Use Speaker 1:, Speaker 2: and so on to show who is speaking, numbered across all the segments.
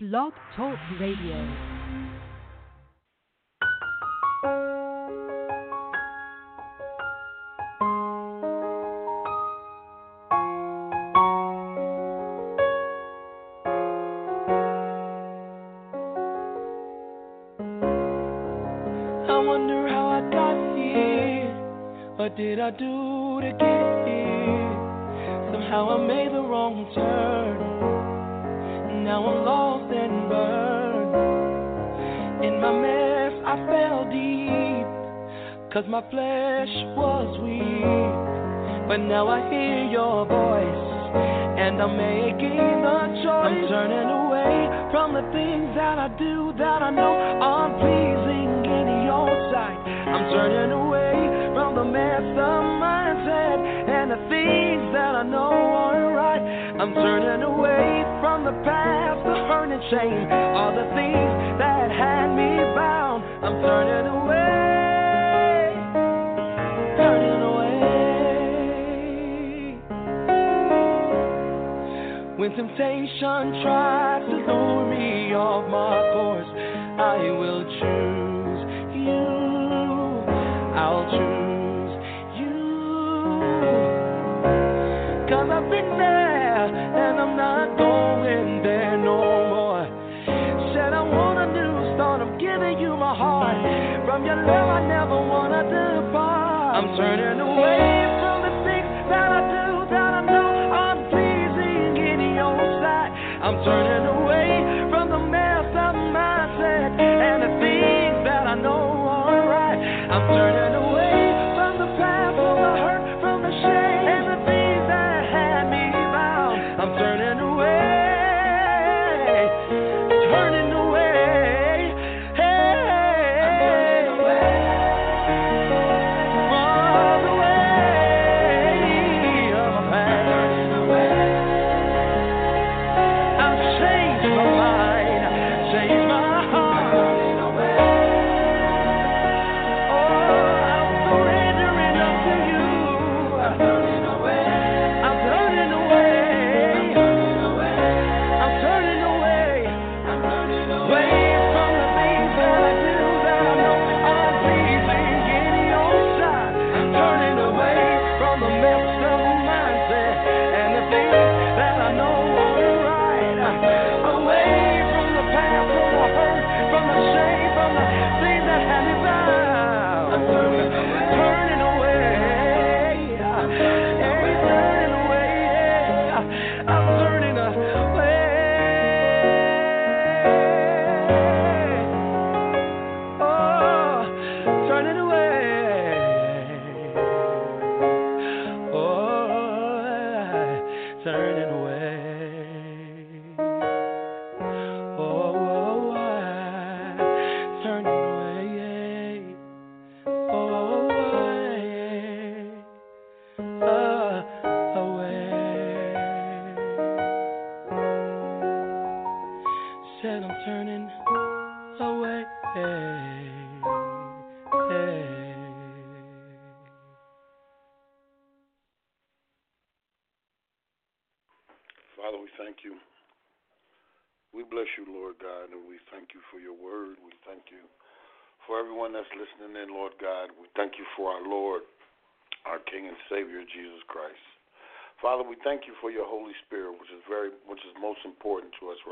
Speaker 1: Blog Talk Radio.
Speaker 2: I wonder how I got here. What did I do to get here? Somehow I made the wrong turn. Now I'm lost Cause my flesh was weak. But now I hear your voice. And I'm making a choice. I'm turning away from the things that I do that I know aren't pleasing in your sight. I'm turning away from the mess of my mindset and the things that I know aren't right. I'm turning away from the past, the hurt and shame, all the things that had me bound. I'm turning away, When temptation tries to lure me off my course, I will choose you. I'll choose you. Cause I've been there and I'm not going there no more. Said I want a new start, I'm giving you my heart. From your love, I never wanna depart. I'm turning away turning away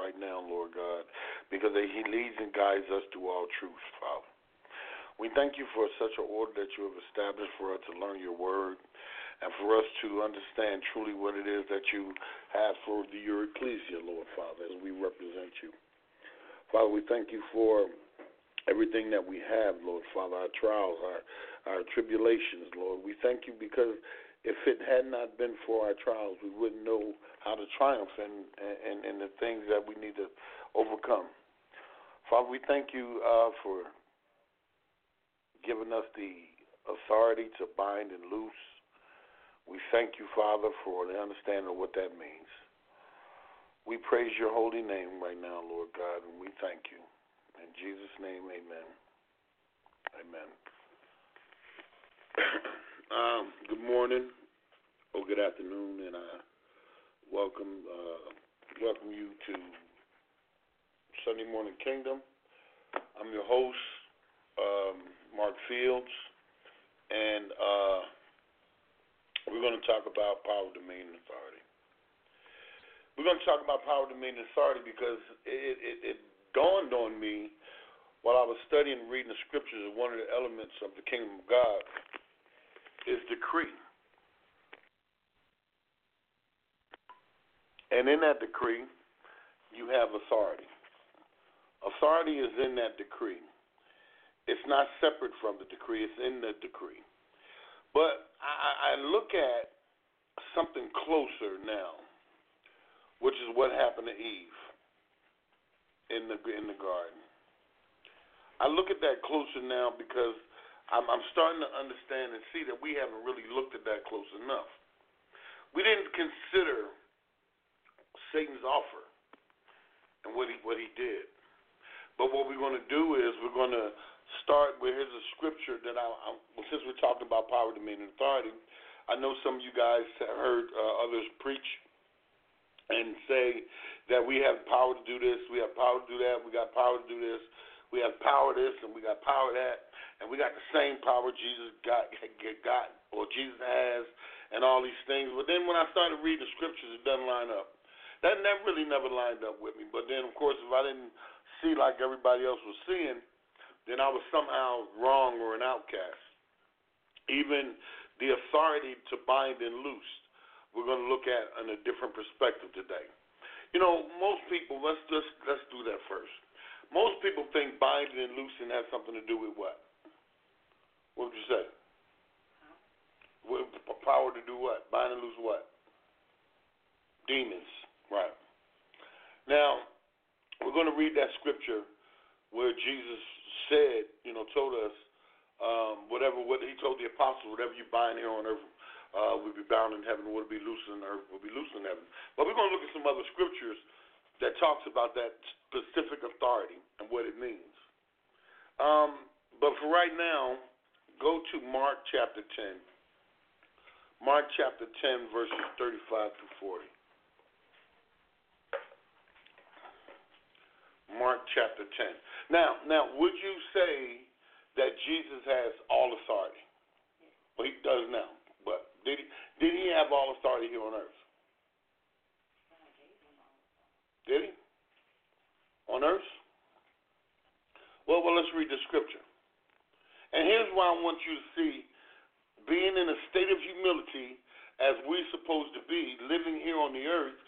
Speaker 2: right
Speaker 3: now, Lord God, because He leads and guides us to all truth, Father. We thank you for such an order that you have established for us to learn your word and for us to understand truly what it is that you have for the, your ecclesia, Lord Father, as we represent you. Father, we thank you for everything that we have, Lord Father, our trials, our, our tribulations, Lord. We thank you because if it had not been for our trials, we wouldn't know how to triumph in, in, in the things that we need to overcome. Father, we thank you uh, for giving us the authority to bind and loose. We thank you, Father, for the understanding of what that means. We praise your holy name right now, Lord God, and we thank you. In Jesus' name, amen. Amen. um, good morning or good afternoon, and I welcome uh, welcome you to Sunday Morning Kingdom. I'm your host, um, Mark Fields, and uh, we're going to talk about power, dominion, and authority. We're going to talk about power, dominion, and authority because it, it, it dawned on me while I was studying and reading the scriptures that one of the elements of the kingdom of God is decree. And in that decree, you have authority. Authority is in that decree. It's not separate from the decree, it's in the decree. But I, I look at something closer now, which is what happened to Eve in the in the garden. I look at that closer now because I'm, I'm starting to understand and see that we haven't really looked at that close enough. We didn't consider Satan's offer and what he what he did. But what we're going to do is we're going to start with here's a scripture that I, I since we're talking about power, dominion, and authority. I know some of you guys have heard uh, others preach and say that we have power to do this, we have power to do that, we got power to do this, we have power this, and we got power that, and we got the same power Jesus got, got or Jesus has, and all these things. But then when I started reading the scriptures, it doesn't line up. That never really never lined up with me. But then, of course, if I didn't see like everybody else was seeing, then I was somehow wrong or an outcast. Even the authority to bind and loose, we're going to look at in a different perspective today. You know, most people. Let's just let's do that first. Most people think binding and loosing has something to do with what? What would you say? With power to do what? Bind and loose what? Demons. Right. Now, we're going to read that scripture where Jesus said, you know, told us, um, whatever what he told the apostles, whatever you bind here on earth uh, will be bound in heaven, will be loose on earth will be loose in heaven. But we're going to look at some other scriptures that talks about that specific authority and what it means. Um, but for right now, go to Mark chapter 10. Mark chapter 10, verses 35 to 40. Mark chapter 10. Now, now, would you say that Jesus has all authority? Well, he does now. But did he, did he have all authority here on earth? Did he? On earth? Well, well, let's read the scripture. And here's why I want you to see being in a state of humility as we're supposed to be, living here on the earth,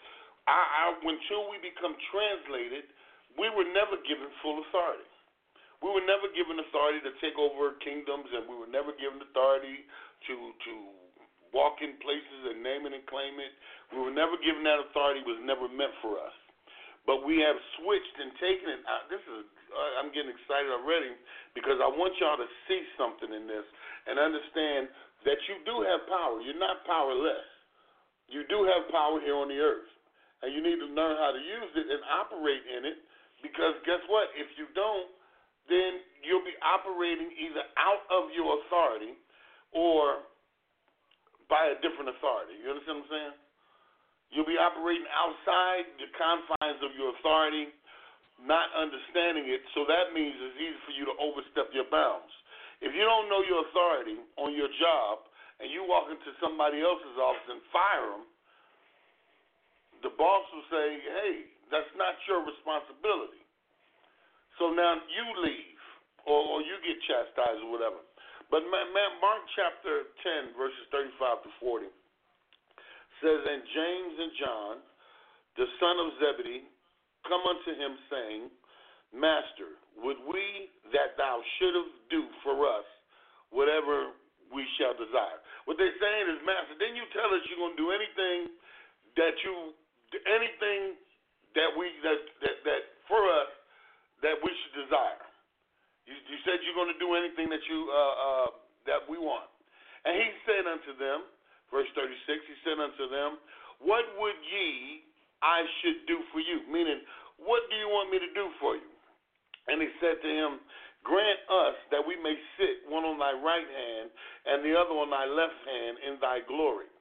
Speaker 3: I, I, until we become translated we were never given full authority. We were never given authority to take over kingdoms, and we were never given authority to to walk in places and name it and claim it. We were never given that authority. It was never meant for us. But we have switched and taken it. Out. This is I'm getting excited already because I want y'all to see something in this and understand that you do have power. You're not powerless. You do have power here on the earth, and you need to learn how to use it and operate in it because guess what? If you don't, then you'll be operating either out of your authority or by a different authority. You understand what I'm saying? You'll be operating outside the confines of your authority, not understanding it. So that means it's easy for you to overstep your bounds. If you don't know your authority on your job and you walk into somebody else's office and fire them, the boss will say, hey, that's not your responsibility. So now you leave, or, or you get chastised, or whatever. But Mark chapter 10, verses 35 to 40 says, And James and John, the son of Zebedee, come unto him, saying, Master, would we that thou shouldest do for us whatever we shall desire? What they're saying is, Master, didn't you tell us you're going to do anything that you, anything that we that that, that for us that we should desire. You, you said you're going to do anything that you uh, uh, that we want. And he said unto them, verse 36, he said unto them, What would ye I should do for you? Meaning, what do you want me to do for you? And he said to him, Grant us that we may sit one on thy right hand and the other on thy left hand in thy glory.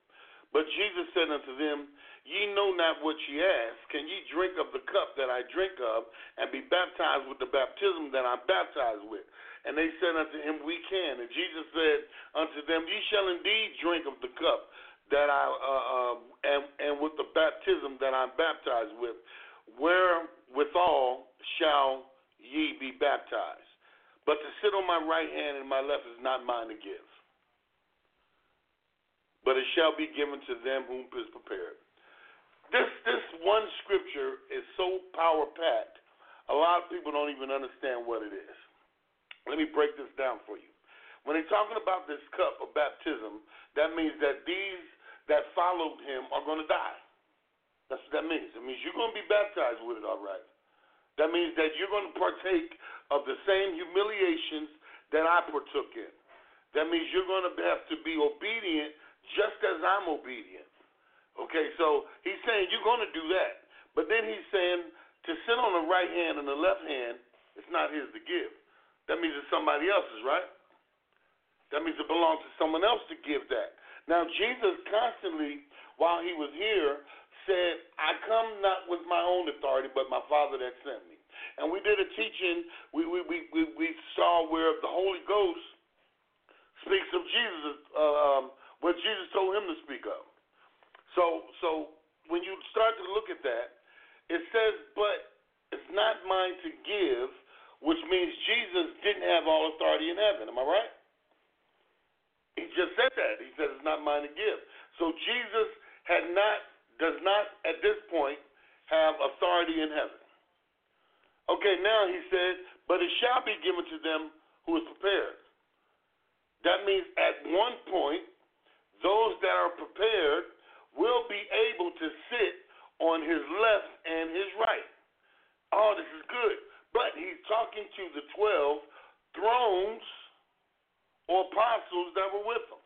Speaker 3: But Jesus said unto them, Ye know not what ye ask. Can ye drink of the cup that I drink of, and be baptized with the baptism that I'm baptized with? And they said unto him, We can. And Jesus said unto them, Ye shall indeed drink of the cup that I uh, uh, and, and with the baptism that I'm baptized with, wherewithal shall ye be baptized. But to sit on my right hand and my left is not mine to give, but it shall be given to them whom is prepared. This this one scripture is so power packed. A lot of people don't even understand what it is. Let me break this down for you. When they're talking about this cup of baptism, that means that these that followed him are going to die. That's what that means. It means you're going to be baptized with it, all right. That means that you're going to partake of the same humiliations that I partook in. That means you're going to have to be obedient just as I'm obedient. Okay, so he's saying you're going to do that. But then he's saying to sit on the right hand and the left hand, it's not his to give. That means it's somebody else's, right? That means it belongs to someone else to give that. Now, Jesus constantly, while he was here, said, I come not with my own authority, but my Father that sent me. And we did a teaching, we, we, we, we, we saw where the Holy Ghost speaks of Jesus, uh, um, what Jesus told him to speak of. So, so when you start to look at that, it says, but it's not mine to give, which means Jesus didn't have all authority in heaven. Am I right? He just said that. He said it's not mine to give. So Jesus had not, does not at this point have authority in heaven. Okay, now he said, but it shall be given to them who is prepared. That means at one point, those that are prepared will be able to sit on his left and his right. Oh, this is good. But he's talking to the 12 thrones or apostles that were with him.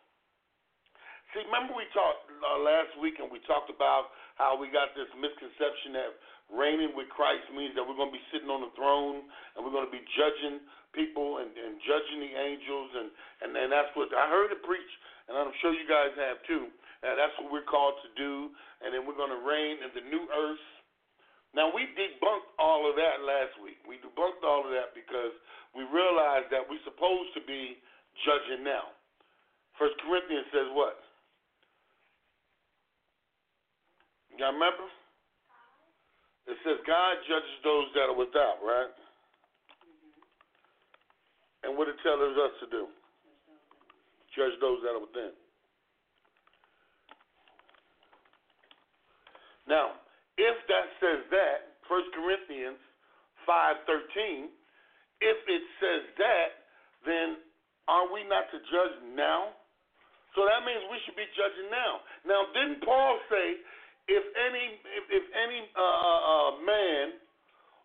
Speaker 3: See, remember we talked uh, last week and we talked about how we got this misconception that reigning with Christ means that we're going to be sitting on the throne and we're going to be judging people and, and judging the angels and, and and that's what I heard it preached and I'm sure you guys have too. And that's what we're called to do. And then we're going to reign in the new earth now, we debunked all of that last week. We debunked all of that because we realized that we're supposed to be judging now. First Corinthians says what? Y'all remember? It says God judges those that are without, right? Mm-hmm. And what it tells us to do? Judge those that are within. Now, if that says that, 1 Corinthians 5:13, if it says that, then are we not to judge now? So that means we should be judging now. Now, didn't Paul say, if any if, if any uh, uh, uh, man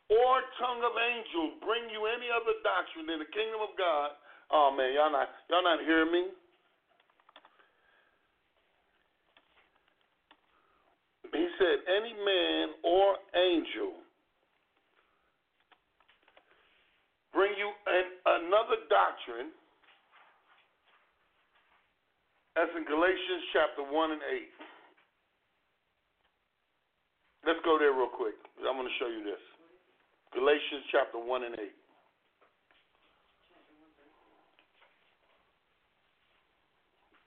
Speaker 3: or tongue of angels bring you any other doctrine in the kingdom of God, oh man, y'all not y'all not hearing me? He said, any man or angel bring you an, another doctrine. That's in Galatians chapter 1 and 8. Let's go there real quick. I'm going to show you this. Galatians chapter 1 and 8.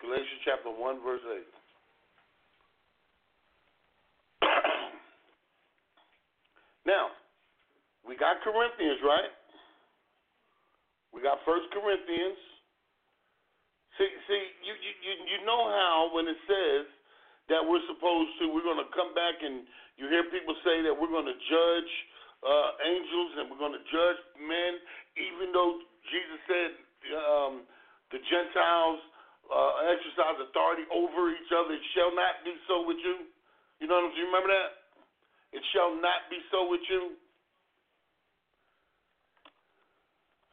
Speaker 3: Galatians chapter 1, verse 8. Now, we got Corinthians, right? We got First Corinthians. See, see, you, you you know how when it says that we're supposed to, we're going to come back and you hear people say that we're going to judge uh, angels and we're going to judge men, even though Jesus said um, the Gentiles uh, exercise authority over each other. It shall not be so with you. You know what I'm saying? You remember that? It shall not be so with you.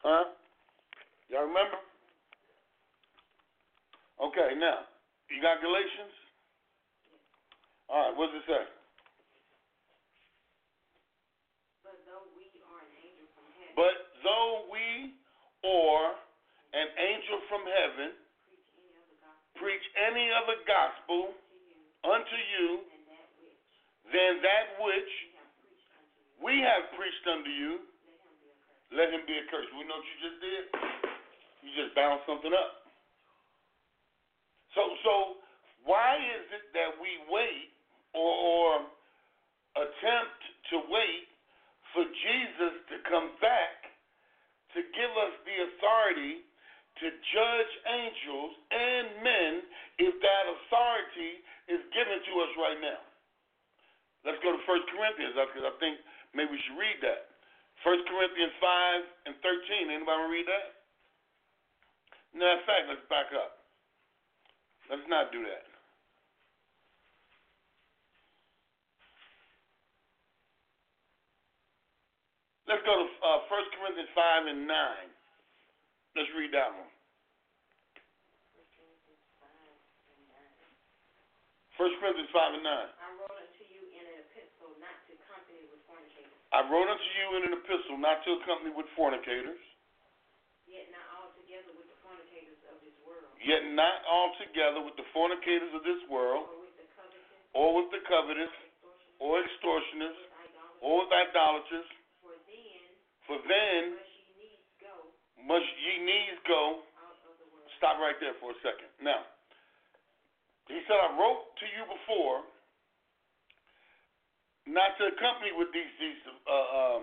Speaker 3: Huh? Y'all remember? Okay, now, you got Galatians? All right, what does it say?
Speaker 4: But though we are an angel from heaven,
Speaker 3: But though we or an angel from heaven
Speaker 4: preach any other gospel
Speaker 3: any other gospel
Speaker 4: to you then that which we have preached unto you,
Speaker 3: let him be accursed. We know what you just did. You just bound something up. So, so why is it that we wait or, or attempt to wait for Jesus to come back to give us the authority to judge angels and men if that authority is given to us right now? Let's go to 1 Corinthians because I think maybe we should read that. 1 Corinthians 5 and 13. Anybody want to read that? No, in fact, let's back up. Let's not do that. Let's go to uh, 1 Corinthians 5 and 9. Let's read that one. 1 Corinthians 5 and 9.
Speaker 4: 1 Corinthians 5 and 9.
Speaker 3: I wrote unto you in an epistle not to accompany with fornicators,
Speaker 4: yet not altogether with the fornicators of this world,
Speaker 3: yet not altogether with the fornicators of this world,
Speaker 4: or with the covetous,
Speaker 3: or with the covetous,
Speaker 4: extortioners,
Speaker 3: or
Speaker 4: with idolaters.
Speaker 3: or with idolaters.
Speaker 4: For then
Speaker 3: For then
Speaker 4: must ye needs go
Speaker 3: must ye needs go.
Speaker 4: out of the world.
Speaker 3: Stop right there for a second. Now, he said, I wrote to you before not to accompany with these these uh, um,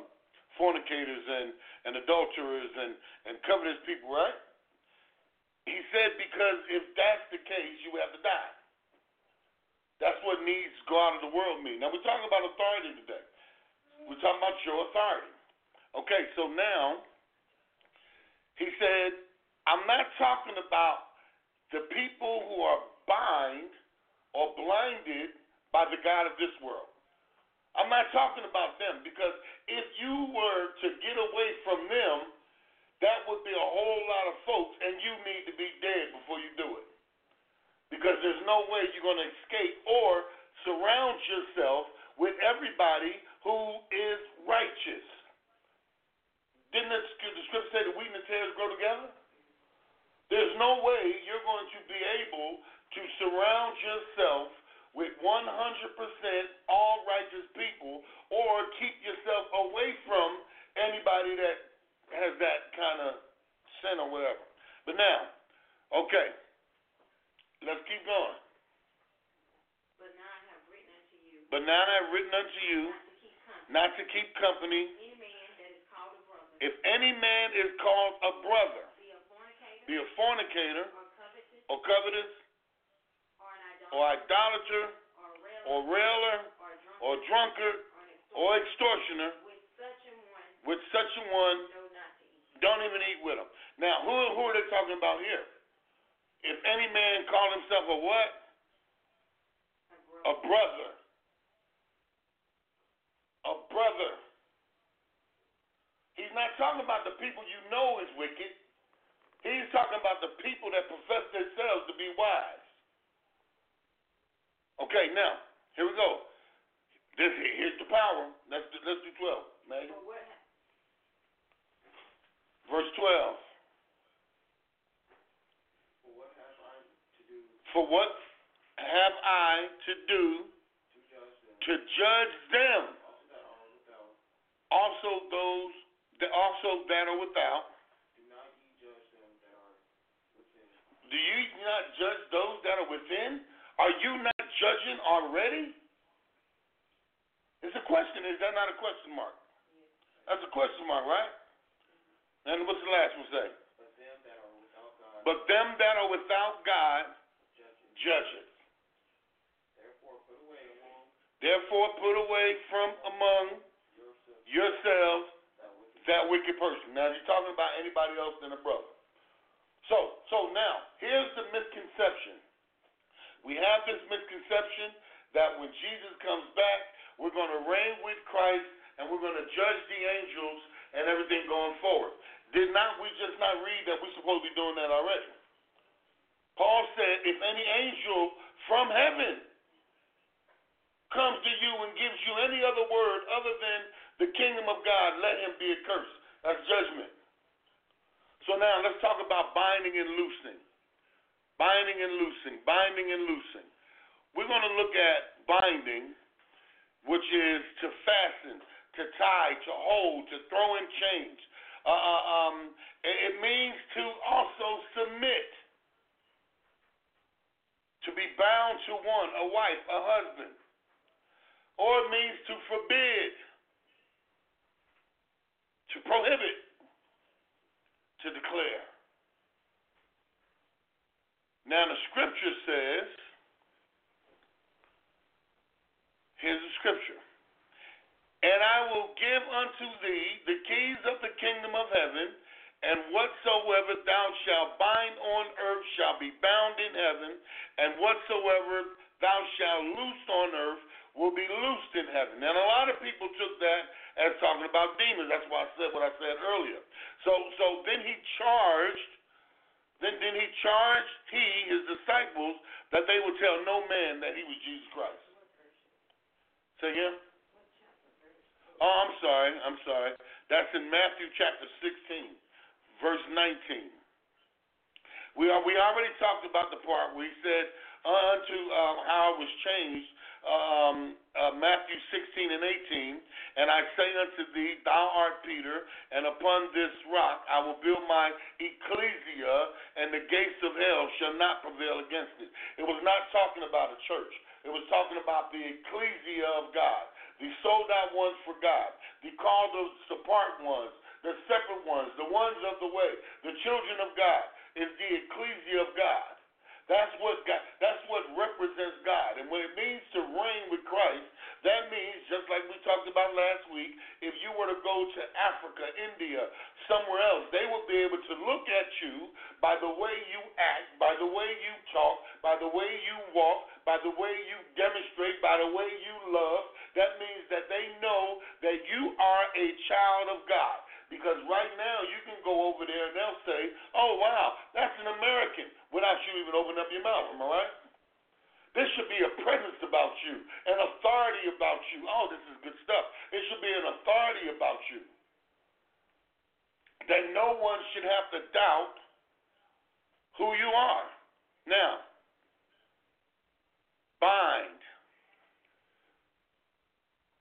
Speaker 3: fornicators and, and adulterers and, and covetous people, right? He said, because if that's the case, you have to die. That's what needs to go out of the world mean. Now, we're talking about authority today. We're talking about your authority. Okay, so now, he said, I'm not talking about the people who are bind or blinded by the God of this world. I'm not talking about them because if you were to get away from them, that would be a whole lot of folks, and you need to be dead before you do it. Because there's no way you're going to escape or surround yourself with everybody who is righteous. Didn't the scripture say the wheat and the tares grow together? There's no way you're going to be able to surround yourself with 100% all righteous people or keep yourself away from anybody that has that kind of sin or whatever. But now, okay, let's keep going.
Speaker 4: But now I have written unto you
Speaker 3: But now I have written unto you
Speaker 4: not to keep company.
Speaker 3: to keep company.
Speaker 4: Any man that is called a brother,
Speaker 3: If any man is called a brother,
Speaker 4: be a fornicator,
Speaker 3: be a fornicator,
Speaker 4: or covetous,
Speaker 3: or covetous,
Speaker 4: or idolater, or railer, or drunkard, or
Speaker 3: or
Speaker 4: extortioner, with such a one,
Speaker 3: don't even eat with them. Now, who, who are they talking about here? If any man call himself a what?
Speaker 4: A brother.
Speaker 3: A brother. He's not talking about the people you know is wicked. He's talking about the people that profess themselves to be wise. Okay, now, here we go. This, here's the power. Let's do, let's do 12, Megan.
Speaker 4: for what ha-
Speaker 3: Verse 12. For what have I to do to judge them? Also those that also that are without. Do you not judge those that are within? Are you not judging already? It's a question. Is that not a question mark? That's a question mark, right? And what's the last one say? But them that are without God judge it. Therefore put away from among yourselves that wicked person. Now you're talking about anybody else than a brother. So so now here's the misconception. We have this misconception that when Jesus comes back, we're going to reign with Christ and we're going to judge the angels and everything going forward. Did not we just not read that we're supposed to be doing that already? Paul said, if any angel from heaven comes to you and gives you any other word other than the kingdom of God, let him be accursed. That's judgment. So now let's talk about binding and loosing. Binding and loosing, binding and loosing. We're going to look at binding, which is to fasten, to tie, to hold, to throw in chains. Uh, uh, um, it, it means to also submit, to be bound to one, a wife, a husband. Or it means to forbid, to prohibit, to declare. Now the scripture says, here's the scripture. And I will give unto thee the keys of the kingdom of heaven, and whatsoever thou shalt bind on earth shall be bound in heaven, and whatsoever thou shalt loose on earth will be loosed in heaven. And a lot of people took that as talking about demons. That's why I said what I said earlier. So so then he charged then then he charged he, his disciples, that they would tell no man that he was Jesus Christ. Say again? Oh, I'm sorry. I'm sorry. That's in Matthew chapter 16, verse 19. We are, we already talked about the part where he said unto uh, how it was changed, um, uh, Matthew 16 and 18. And I say unto thee, Thou art Peter, and upon this rock I will build my ecclesia, and the gates of hell shall not prevail against it. It was not talking about a church. It was talking about the ecclesia of God the sold out ones for God, the called apart ones, the separate ones, the ones of the way, the children of God, is the ecclesia of God. That's what God, that's what represents God. And when it means to reign with Christ, that means, just like we talked about last week, if you were to go to Africa, India, somewhere else, they would be able to look at you by the way you act, by the way you talk, by the way you walk, by the way you demonstrate, by the way you love. That means that they know that you are a child of God. Because right now you can go over there and they'll say, "Oh wow, that's an American," without you even opening up your mouth. Am I right? There should be a presence about you, an authority about you. Oh, this is good stuff. There should be an authority about you that no one should have to doubt who you are. Now, bind.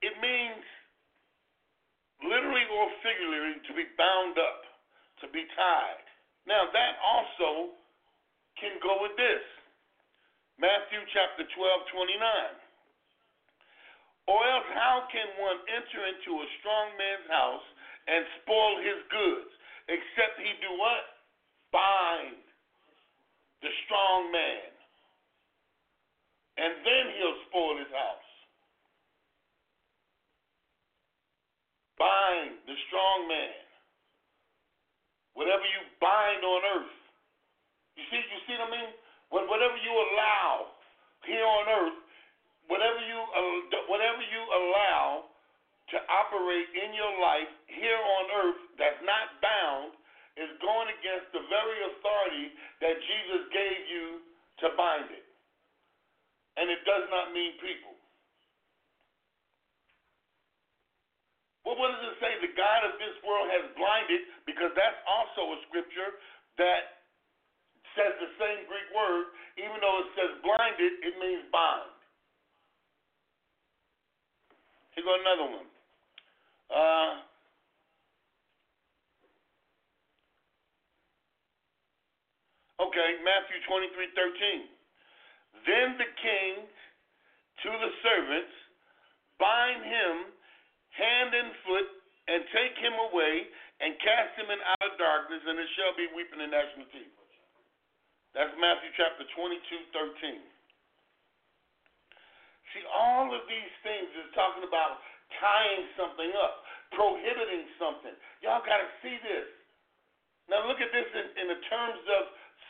Speaker 3: It means literally or figuratively to be bound up, to be tied. Now, that also can go with this. Matthew chapter 12, 29. Or else, how can one enter into a strong man's house and spoil his goods, except he do what? Bind the strong man. And then he'll spoil his house. Bind the strong man. Whatever you bind on earth. You see, you see what I mean? whatever you allow here on earth, whatever you whatever you allow to operate in your life here on earth that's not bound is going against the very authority that Jesus gave you to bind it. And it does not mean people. Well, what does it say? The God of this world has blinded, because that's also a scripture that says the same Greek word, even though it says blinded, it means bind. Here go another one. Uh, okay, Matthew 23 13. Then the king to the servants bind him hand and foot and take him away and cast him in outer darkness, and it shall be weeping and gnashing of teeth. That's Matthew chapter 22, 13. See, all of these things is talking about tying something up, prohibiting something. Y'all got to see this. Now, look at this in, in the terms of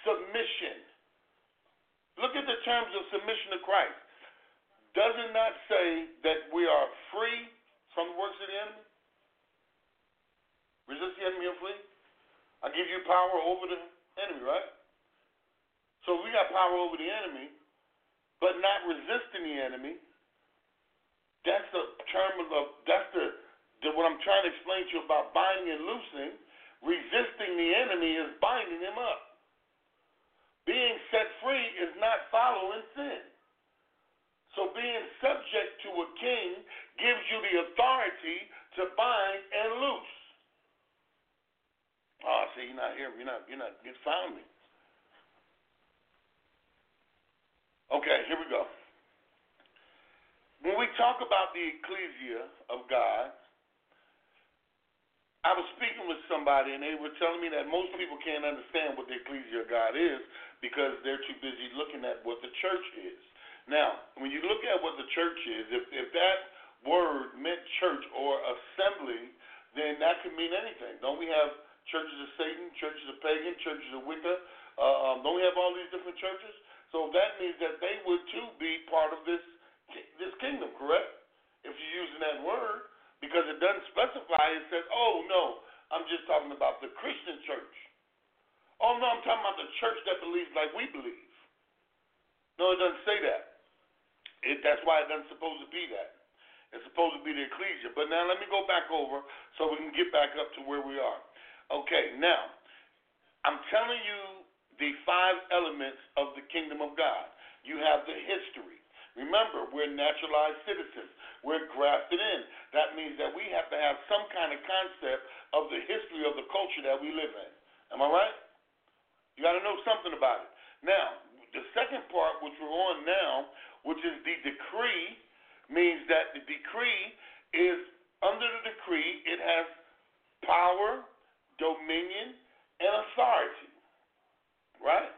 Speaker 3: submission. Look at the terms of submission to Christ. Does it not say that we are free from the works of the enemy? Resist the enemy and flee. I give you power over the enemy, right? So we got power over the enemy, but not resisting the enemy. That's the term of the, that's the, the what I'm trying to explain to you about binding and loosing. Resisting the enemy is binding him up. Being set free is not following sin. So being subject to a king gives you the authority to bind and loose. Oh, see, you're not hearing. You're not. You're not. You found me. Okay, here we go. When we talk the ecclesia of God, I was speaking with somebody and they were telling me that most people can't understand what the ecclesia of God is because they're too busy looking at what the church is. Now, when you look at what the church is, if, if that word meant church or assembly, then that could mean anything. Don't we have churches of Satan, churches of pagan, churches of Wicca? Uh, um, don't we have all these different churches? So that means that they would too be part of this this kingdom, correct? If you're using that word, because it doesn't specify, it says, oh, no, I'm just talking about the Christian church. Oh, no, I'm talking about the church that believes like we believe. No, it doesn't say that. It, that's why it doesn't supposed to be that. It's supposed to be the ecclesia. But now let me go back over so we can get back up to where we are. Okay, now, I'm telling you the five elements of the kingdom of God. You have the history. Remember, we're naturalized citizens. We're grafted in. That means that we have to have some kind of concept of the history of the culture that we live in. Am I right? You got to know something about it. Now, the second part, which we're on now, which is the decree, means that the decree is under the decree, it has power, dominion, and authority. Right?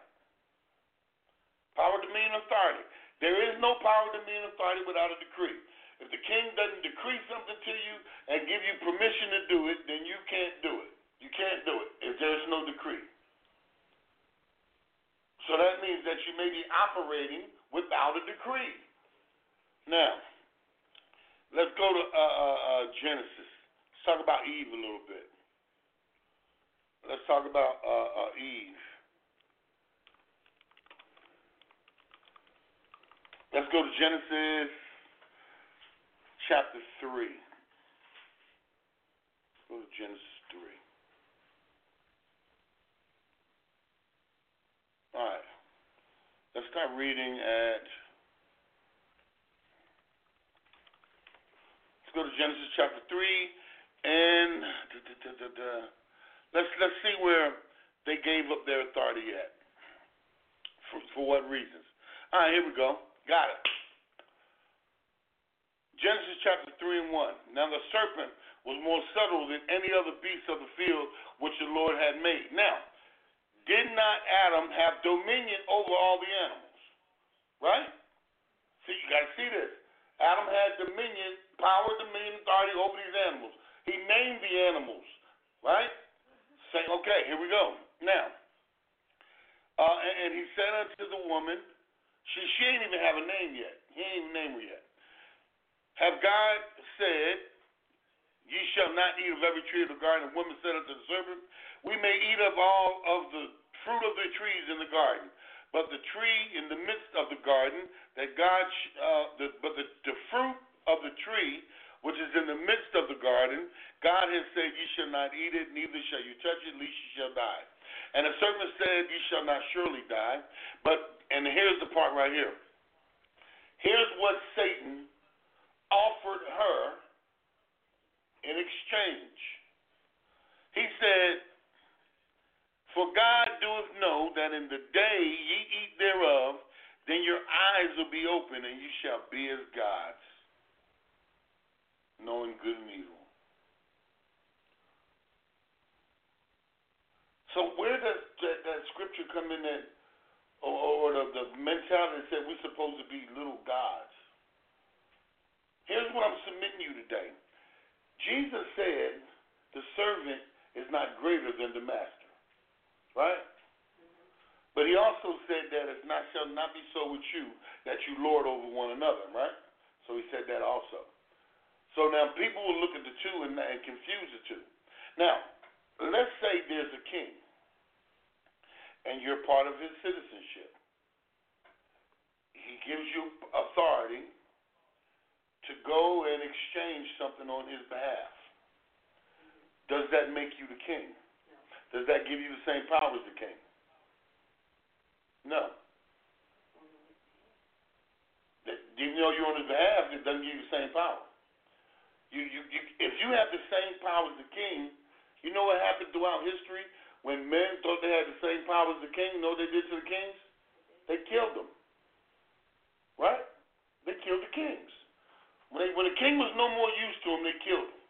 Speaker 3: Power, dominion, authority. There is no power, dominion, authority without a decree. If the king doesn't decree something to you and give you permission to do it, then you can't do it. You can't do it if there's no decree. So that means that you may be operating without a decree. Now, let's go to uh, uh, uh, Genesis. Let's talk about Eve a little bit. Let's talk about uh, uh, Eve. Let's go to Genesis chapter 3. Let's go to Genesis 3. All right. Let's start reading at. Let's go to Genesis chapter 3 and da, da, da, let's let's see where they gave up their authority at. For, for what reasons? All right, here we go. Got it. Genesis chapter 3 and 1. Now the serpent was more subtle than any other beast of the field which the Lord had made. Now, did not Adam have dominion over all the animals? Right? See, you got to see this. Adam had dominion, power, dominion, authority over these animals. He named the animals, right? Say, okay, here we go. Now, uh, and, and he said unto the woman, she, she ain't even have a name yet. He ain't even named her yet. Have God said, Ye shall not eat of every tree of the garden? And woman said unto the serpent, We may eat of all of the fruit of the trees in the garden, but the tree in the midst of the garden that God, uh, the, but the, the fruit of the tree which is in the midst of the garden, God has said, Ye shall not eat it, neither shall you touch it, lest ye shall die. And the serpent said, Ye shall not surely die. But and here's the part right here. Here's what Satan offered her in exchange. He said, For God doeth know that in the day ye eat thereof, then your eyes will be open, and you shall be as gods, knowing good and evil. So where does that, that scripture come in that, or, or the, the mentality that said we're supposed to be little gods? Here's what I'm submitting you today. Jesus said the servant is not greater than the master, right? But he also said that it's not shall not be so with you that you lord over one another, right? So he said that also. So now people will look at the two and, and confuse the two. Now, let's say there's a king and you're part of his citizenship. He gives you authority to go and exchange something on his behalf. Does that make you the king? Does that give you the same power as the king? No. Even though you're on his behalf, it doesn't give you the same power. You, you, you, if you have the same power as the king, you know what happened throughout history when men thought they had the same power as the king, you know what they did to the kings? They killed them. Right? They killed the kings. When, they, when the king was no more used to them, they killed him.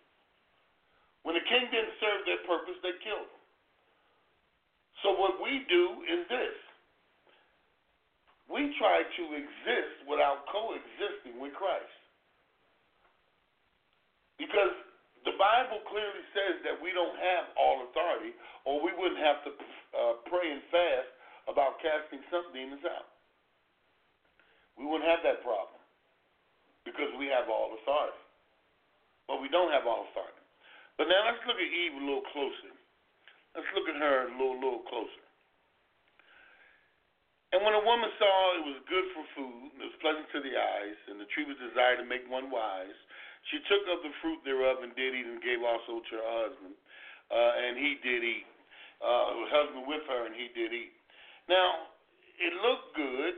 Speaker 3: When the king didn't serve their purpose, they killed him. So what we do is this. We try to exist without coexisting with Christ. Because the Bible clearly says that we don't have all authority, or we wouldn't have to uh, pray and fast about casting some demons out. We wouldn't have that problem because we have all authority. But we don't have all authority. But now let's look at Eve a little closer. Let's look at her a little, little closer. And when a woman saw it was good for food, it was pleasant to the eyes, and the tree was desired to make one wise, she took of the fruit thereof and did eat, and gave also to her husband, uh, and he did eat. Uh, her husband with her, and he did eat. Now, it looked good,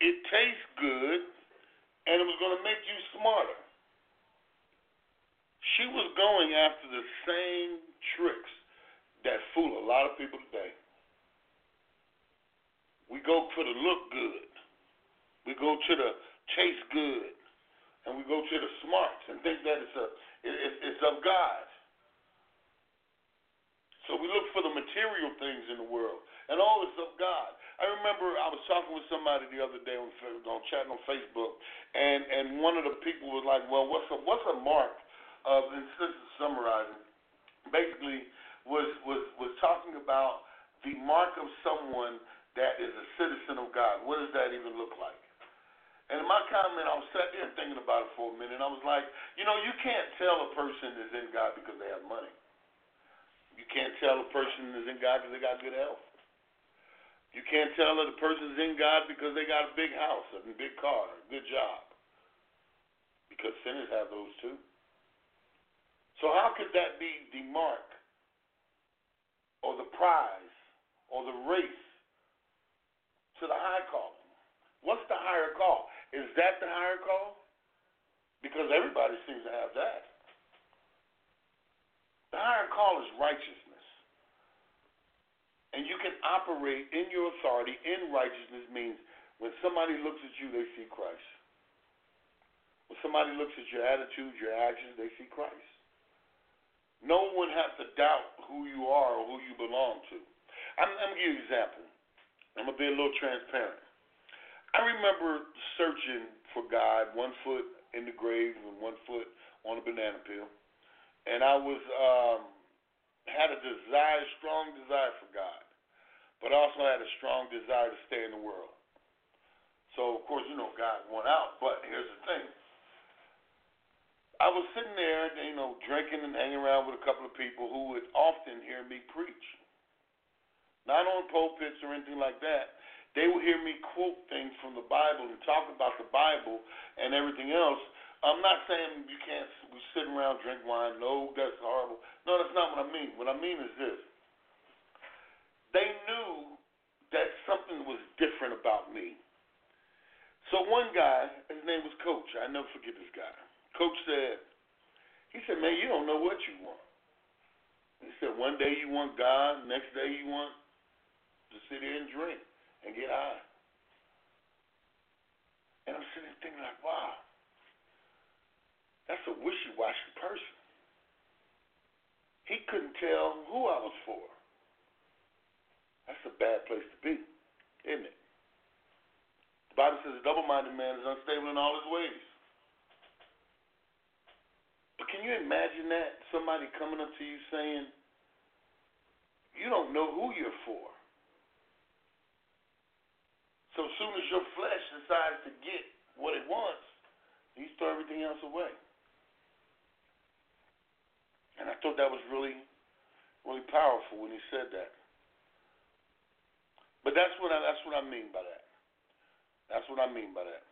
Speaker 3: it tastes good, and it was going to make you smarter. She was going after the same tricks that fool a lot of people today. We go for the look good. We go to the taste good. And we go to the smarts and think that it's a it, it's of God. So we look for the material things in the world, and all is of God. I remember I was talking with somebody the other day on, on chatting on Facebook, and and one of the people was like, "Well, what's a what's a mark of?" And this is summarizing, basically was was was talking about the mark of someone that is a citizen of God. What does that even look like? And in my comment, I was sat there thinking about it for a minute. I was like, you know, you can't tell a person is in God because they have money. You can't tell a person is in God because they got good health. You can't tell that a person is in God because they got a big house, a big car, a good job. Because sinners have those too. So how could that be the mark or the prize or the race to the high calling? What's the higher call? Is that the higher call? Because everybody seems to have that. The higher call is righteousness. And you can operate in your authority in righteousness means when somebody looks at you, they see Christ. When somebody looks at your attitude, your actions, they see Christ. No one has to doubt who you are or who you belong to. I'm, I'm going to give you an example. I'm going to be a little transparent. I remember searching for God, one foot in the grave and one foot on a banana peel, and I was um, had a desire, strong desire for God, but also had a strong desire to stay in the world. So of course, you know, God won out. But here's the thing: I was sitting there, you know, drinking and hanging around with a couple of people who would often hear me preach, not on pulpits or anything like that they will hear me quote things from the Bible and talk about the Bible and everything else. I'm not saying you can't we sit around drink wine. No, that's horrible. No, that's not what I mean. What I mean is this: they knew that something was different about me. So one guy, his name was Coach. I never forget this guy. Coach said, he said, "Man, you don't know what you want." He said, "One day you want God, next day you want to sit here and drink." And get high. And I'm sitting there thinking like, wow, that's a wishy-washy person. He couldn't tell who I was for. That's a bad place to be, isn't it? The Bible says a double-minded man is unstable in all his ways. But can you imagine that? Somebody coming up to you saying, you don't know who you're for. So as soon as your flesh decides to get what it wants, you throw everything else away. And I thought that was really, really powerful when he said that. But that's what I, that's what I mean by that. That's what I mean by that.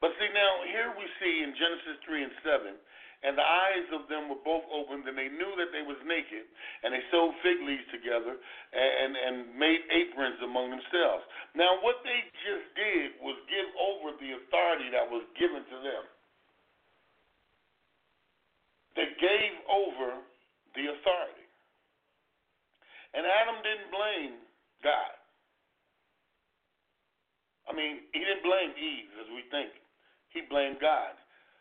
Speaker 3: But see now here we see in Genesis three and seven and the eyes of them were both opened, and they knew that they was naked, and they sewed fig leaves together and, and made aprons among themselves. Now, what they just did was give over the authority that was given to them. They gave over the authority. And Adam didn't blame God. I mean, he didn't blame Eve as we think. He blamed God.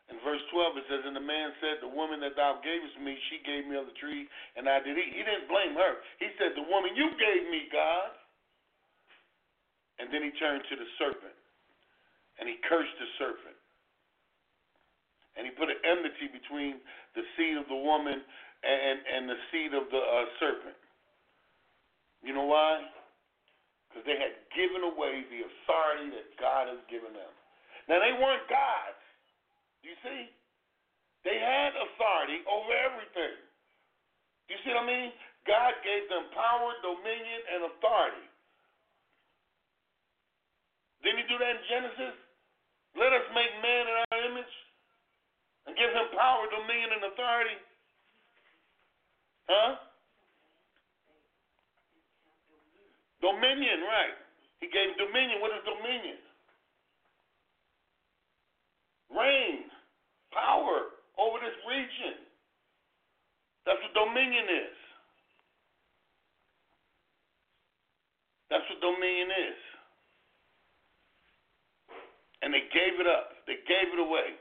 Speaker 3: In verse 12, it says, And the man said, The woman that thou gavest me, she gave me of the tree, and I did eat. He didn't blame her. He said, The woman you gave me, God. And then he turned to the serpent, and he cursed the serpent. And he put an enmity between the seed of the woman and, and the seed of the uh, serpent. You know why? Because they had given away the authority that God has given them. Now, they weren't gods. See? They had authority over everything. You see what I mean? God gave them power, dominion, and authority. Didn't he do that in Genesis? Let us make man in our image and give him power, dominion, and authority. Huh? Dominion, right. He gave dominion. What is dominion? Reign, power over this region. That's what dominion is. That's what dominion is. And they gave it up. They gave it away.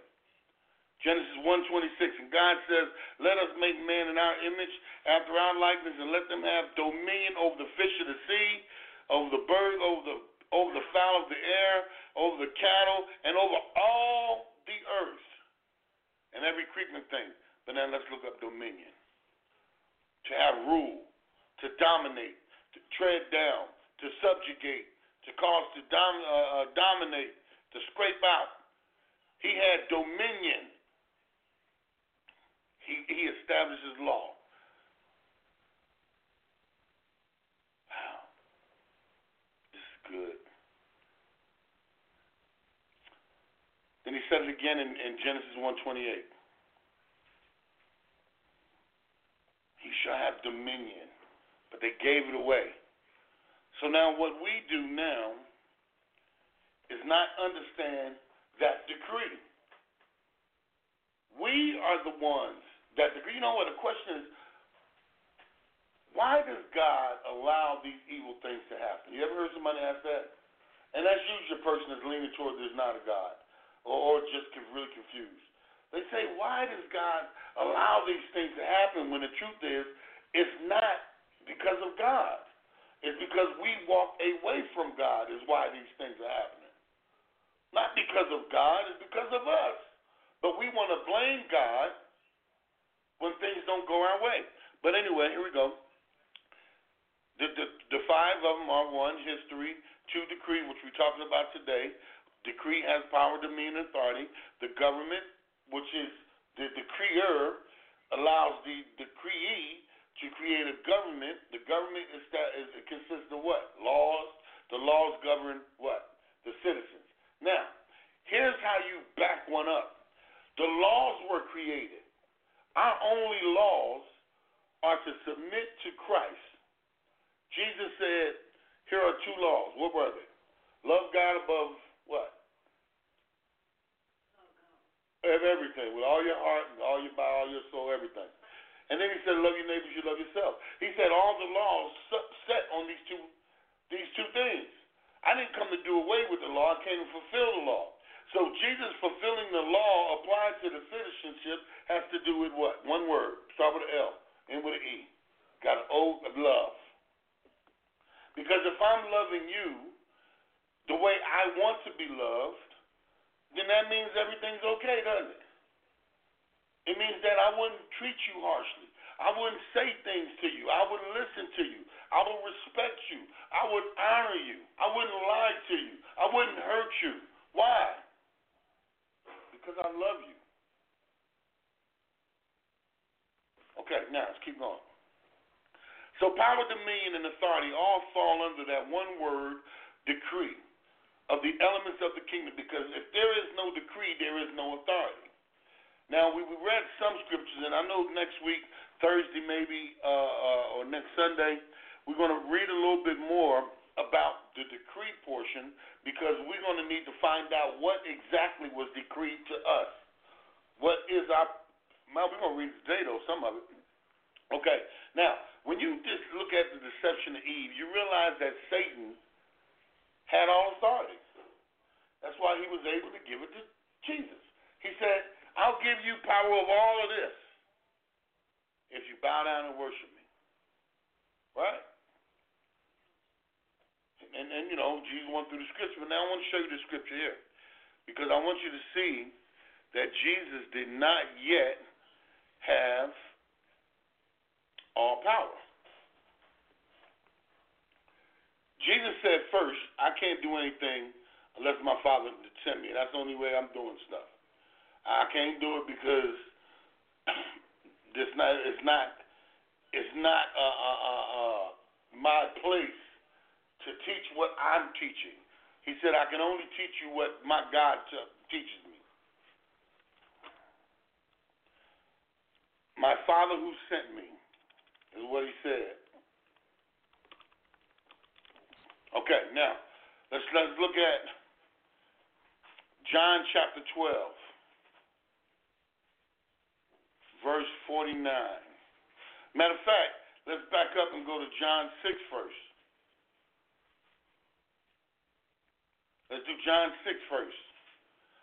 Speaker 3: Genesis 1:26, and God says, "Let us make man in our image, after our likeness, and let them have dominion over the fish of the sea, over the bird, over the over the fowl of the air, over the cattle, and over all the earth, and every creeping thing." But now let's look up dominion. To have rule, to dominate, to tread down, to subjugate, to cause to dom, uh, uh, dominate, to scrape out. He had dominion he, he establishes law. Wow. This is good. Then he said it again in, in Genesis 1:28. He shall have dominion, but they gave it away. So now what we do now is not understand that decree. We are the ones that decree. You know what? The question is, why does God allow these evil things to happen? You ever heard somebody ask that? And that's usually a person that's leaning toward there's not a God or, just really confused. They say, why does God allow these things to happen when the truth is, it's not because of God. It's because we walk away from God is why these things are happening. Not because of God, it's because of us. But we want to blame God when things don't go our way. But anyway, here we go. The, the, the five of them are one, history, two, decree, which we're talking about today. Decree has power, dominion, authority. The government, which is the decreer, allows the decree to create a government. The government is that is, it consists of what? Laws. The laws govern what? The citizens. Now, here's how you back one up. The laws were created. Our only laws are to submit to Christ. Jesus said, Here are two laws. What were they? Love God above what? Of everything, with all your heart, and all your mind, all your soul, everything. And then he said, Love your neighbors, you love yourself. He said all the laws set on these two these two things. I didn't come to do away with the law, I came to fulfill the law. So Jesus fulfilling the law applied to the citizenship has to do with what? One word. Start with an L, end with an E. Got an O of love. Because if I'm loving you the way I want to be loved, then that means everything's okay, doesn't it? It means that I wouldn't treat you harshly. I wouldn't say things to you. I would listen to you. I would respect you. I would honor you. I wouldn't lie to you. I wouldn't hurt you. Why? because I love you. Okay, now let's keep going. So power, dominion, and authority all fall under that one word, decree, of the elements of the kingdom. Because if there is no decree, there is no authority. Now we, read some scriptures, and I know next week, Thursday maybe, uh, uh, or next Sunday, we're going to read a little bit more about the decree portion because we're going to need to find out what exactly was decreed to us. What is our. Well, we're going to read today, though, some of it. Okay, now, when you just look at the deception of Eve, you realize that Satan had all authority. That's why he was able to give it to Jesus. He said, I'll give you power of all of this if you bow down and worship me. Right? And, and you know, Jesus went through the scripture, but now I want to show you the scripture here. Because I want you to see that Jesus did not yet have all power. Jesus said first, I can't do anything unless my Father sent me. That's the only way I'm doing stuff. I can't do it because it's not it's not it's not uh, uh, uh, uh, my place to teach what I'm teaching. He said I can only teach you what my God t- teaches me. My Father who sent me is what he said. Okay, now let's let's look at John chapter 12 verse 49. Matter of fact, let's back up and go to John 6 first. Let's do John 6 first.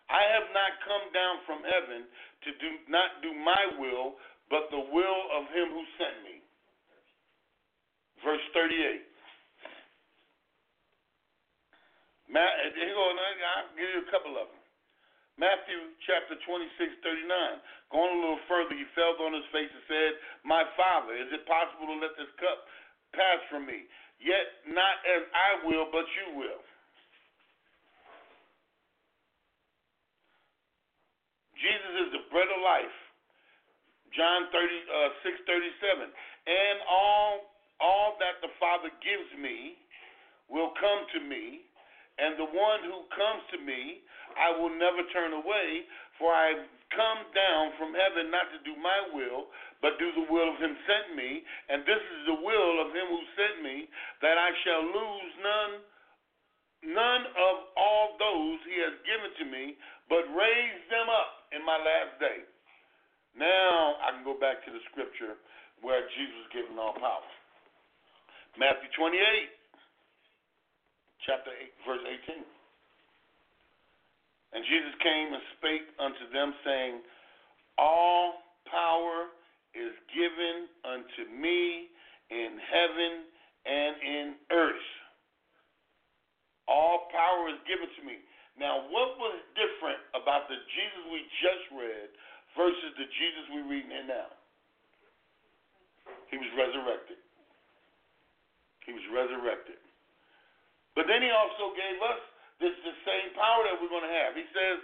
Speaker 3: I have not come down from heaven to do not do my will, but the will of him who sent me. Verse 38. Here go, I'll give you a couple of them. Matthew chapter 26, 39. Going a little further, he fell on his face and said, My Father, is it possible to let this cup pass from me? Yet not as I will, but you will. Jesus is the bread of life. John 30, uh, 6, 37. And all, all that the Father gives me will come to me, and the one who comes to me I will never turn away, for I have come down from heaven not to do my will, but do the will of him sent me. And this is the will of him who sent me, that I shall lose none none of all those he has given to me, but raise them up in my last day. Now I can go back to the scripture where Jesus was given all power. Matthew 28, chapter 8, verse 18. And Jesus came and spake unto them, saying, All power is given unto me in heaven and in earth. All power is given to me. Now, what was different about the Jesus we just read versus the Jesus we're reading here now? He was resurrected. He was resurrected. But then he also gave us this the same power that we're going to have. He says,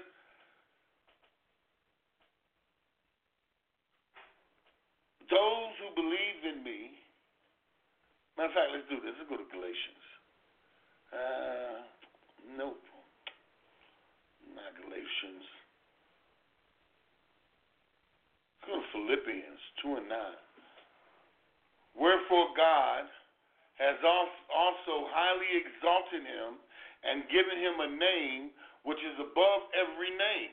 Speaker 3: Those who believe in me, matter of fact, let's do this. Let's go to Galatians. Uh, nope. Not Galatians. Let's go to Philippians 2 and 9. Wherefore God has also highly exalted him and given him a name which is above every name.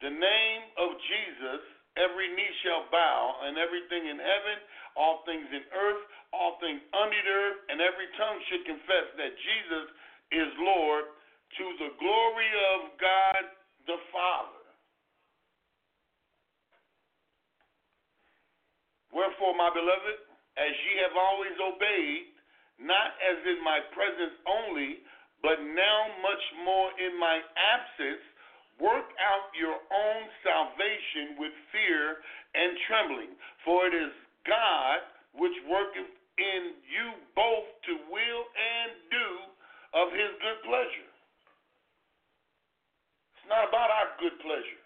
Speaker 3: The name of Jesus, every knee shall bow, and everything in heaven, all things in earth, all things under the earth, and every tongue should confess that Jesus is Lord to the glory of God the Father. Wherefore, my beloved, as ye have always obeyed, not as in my presence only, but now much more in my absence, work out your own salvation with fear and trembling. For it is God which worketh in you both to will and do of his good pleasure. It's not about our good pleasure.